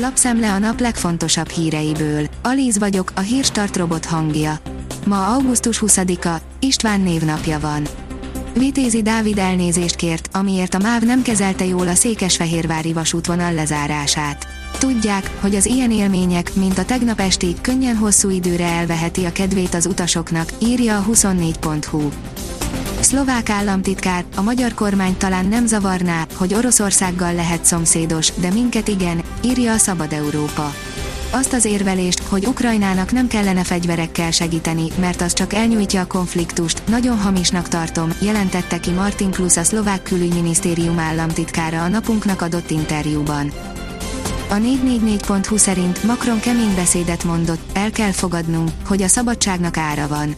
Lapszemle a nap legfontosabb híreiből. Alíz vagyok, a hírstart robot hangja. Ma augusztus 20-a, István névnapja van. Vitézi Dávid elnézést kért, amiért a MÁV nem kezelte jól a Székesfehérvári vasútvonal lezárását. Tudják, hogy az ilyen élmények, mint a tegnap esti, könnyen hosszú időre elveheti a kedvét az utasoknak, írja a 24.hu. Szlovák államtitkár, a magyar kormány talán nem zavarná, hogy Oroszországgal lehet szomszédos, de minket igen, írja a Szabad Európa. Azt az érvelést, hogy Ukrajnának nem kellene fegyverekkel segíteni, mert az csak elnyújtja a konfliktust, nagyon hamisnak tartom, jelentette ki Martin Klus a szlovák külügyminisztérium államtitkára a napunknak adott interjúban. A 444.hu szerint Macron kemény beszédet mondott, el kell fogadnunk, hogy a szabadságnak ára van.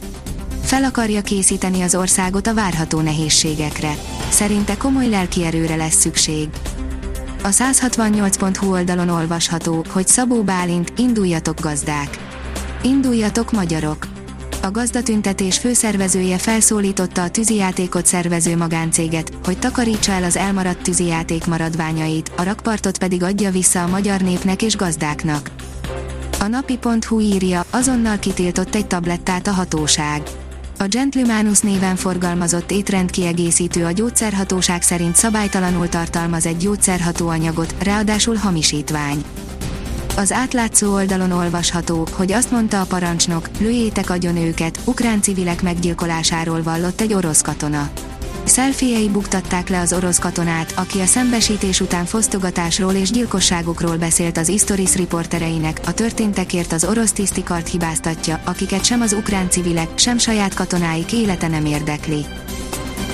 Fel akarja készíteni az országot a várható nehézségekre. Szerinte komoly lelki erőre lesz szükség. A 168.hu oldalon olvasható, hogy Szabó Bálint, induljatok gazdák. Induljatok magyarok. A gazdatüntetés főszervezője felszólította a tűzijátékot szervező magáncéget, hogy takarítsa el az elmaradt tűzijáték maradványait, a rakpartot pedig adja vissza a magyar népnek és gazdáknak. A napi.hu írja, azonnal kitiltott egy tablettát a hatóság. A Gentlemanus néven forgalmazott étrendkiegészítő a gyógyszerhatóság szerint szabálytalanul tartalmaz egy gyógyszerhatóanyagot, ráadásul hamisítvány. Az átlátszó oldalon olvasható, hogy azt mondta a parancsnok, lőjétek agyon őket, ukrán civilek meggyilkolásáról vallott egy orosz katona. Szelfiei buktatták le az orosz katonát, aki a szembesítés után fosztogatásról és gyilkosságokról beszélt az Istoris riportereinek, a történtekért az orosz tisztikart hibáztatja, akiket sem az ukrán civilek, sem saját katonáik élete nem érdekli.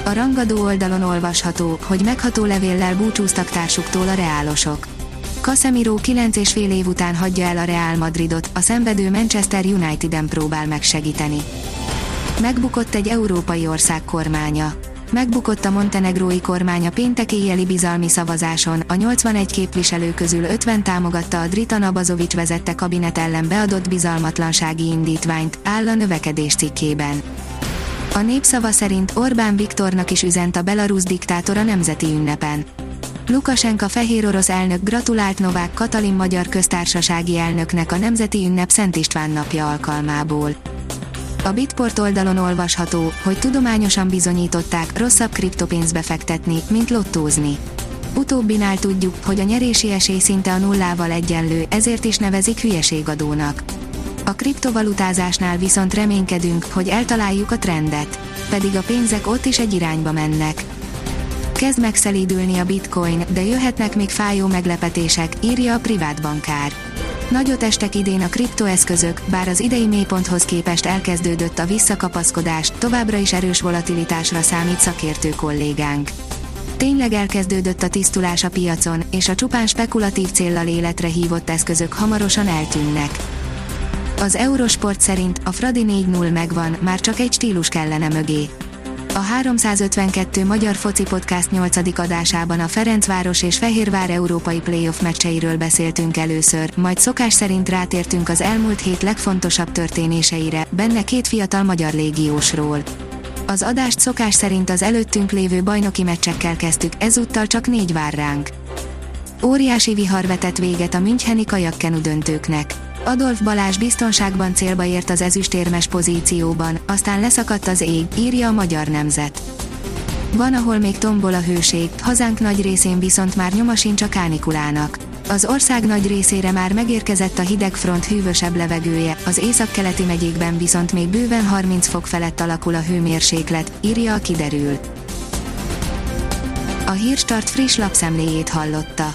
A rangadó oldalon olvasható, hogy megható levéllel búcsúztak társuktól a reálosok. Casemiro 9,5 év után hagyja el a Real Madridot, a szenvedő Manchester United-en próbál megsegíteni. Megbukott egy európai ország kormánya. Megbukott a montenegrói kormány a péntek éjjeli bizalmi szavazáson, a 81 képviselő közül 50 támogatta a Dritan Abazovics vezette kabinet ellen beadott bizalmatlansági indítványt, áll a növekedés cikkében. A népszava szerint Orbán Viktornak is üzent a belarusz diktátor a nemzeti ünnepen. Lukasenka fehér orosz elnök gratulált Novák Katalin magyar köztársasági elnöknek a nemzeti ünnep Szent István napja alkalmából. A Bitport oldalon olvasható, hogy tudományosan bizonyították, rosszabb kriptopénzbe fektetni, mint lottózni. Utóbbinál tudjuk, hogy a nyerési esély szinte a nullával egyenlő, ezért is nevezik hülyeségadónak. A kriptovalutázásnál viszont reménykedünk, hogy eltaláljuk a trendet. Pedig a pénzek ott is egy irányba mennek. Kezd megszelídülni a bitcoin, de jöhetnek még fájó meglepetések, írja a privát bankár. Nagyot estek idén a kriptoeszközök, bár az idei mélyponthoz képest elkezdődött a visszakapaszkodás, továbbra is erős volatilitásra számít szakértő kollégánk. Tényleg elkezdődött a tisztulás a piacon, és a csupán spekulatív céllal életre hívott eszközök hamarosan eltűnnek. Az Eurosport szerint a Fradi 4-0 megvan, már csak egy stílus kellene mögé. A 352 Magyar Foci Podcast 8. adásában a Ferencváros és Fehérvár európai playoff meccseiről beszéltünk először, majd szokás szerint rátértünk az elmúlt hét legfontosabb történéseire, benne két fiatal magyar légiósról. Az adást szokás szerint az előttünk lévő bajnoki meccsekkel kezdtük, ezúttal csak négy vár ránk. Óriási vihar vetett véget a Müncheni kajakkenu döntőknek. Adolf Balázs biztonságban célba ért az ezüstérmes pozícióban, aztán leszakadt az ég, írja a magyar nemzet. Van, ahol még tombol a hőség, hazánk nagy részén viszont már nyoma sincs a kánikulának. Az ország nagy részére már megérkezett a hideg front hűvösebb levegője, az északkeleti megyékben viszont még bőven 30 fok felett alakul a hőmérséklet, írja a kiderül. A Hírstart friss lapszemléjét hallotta.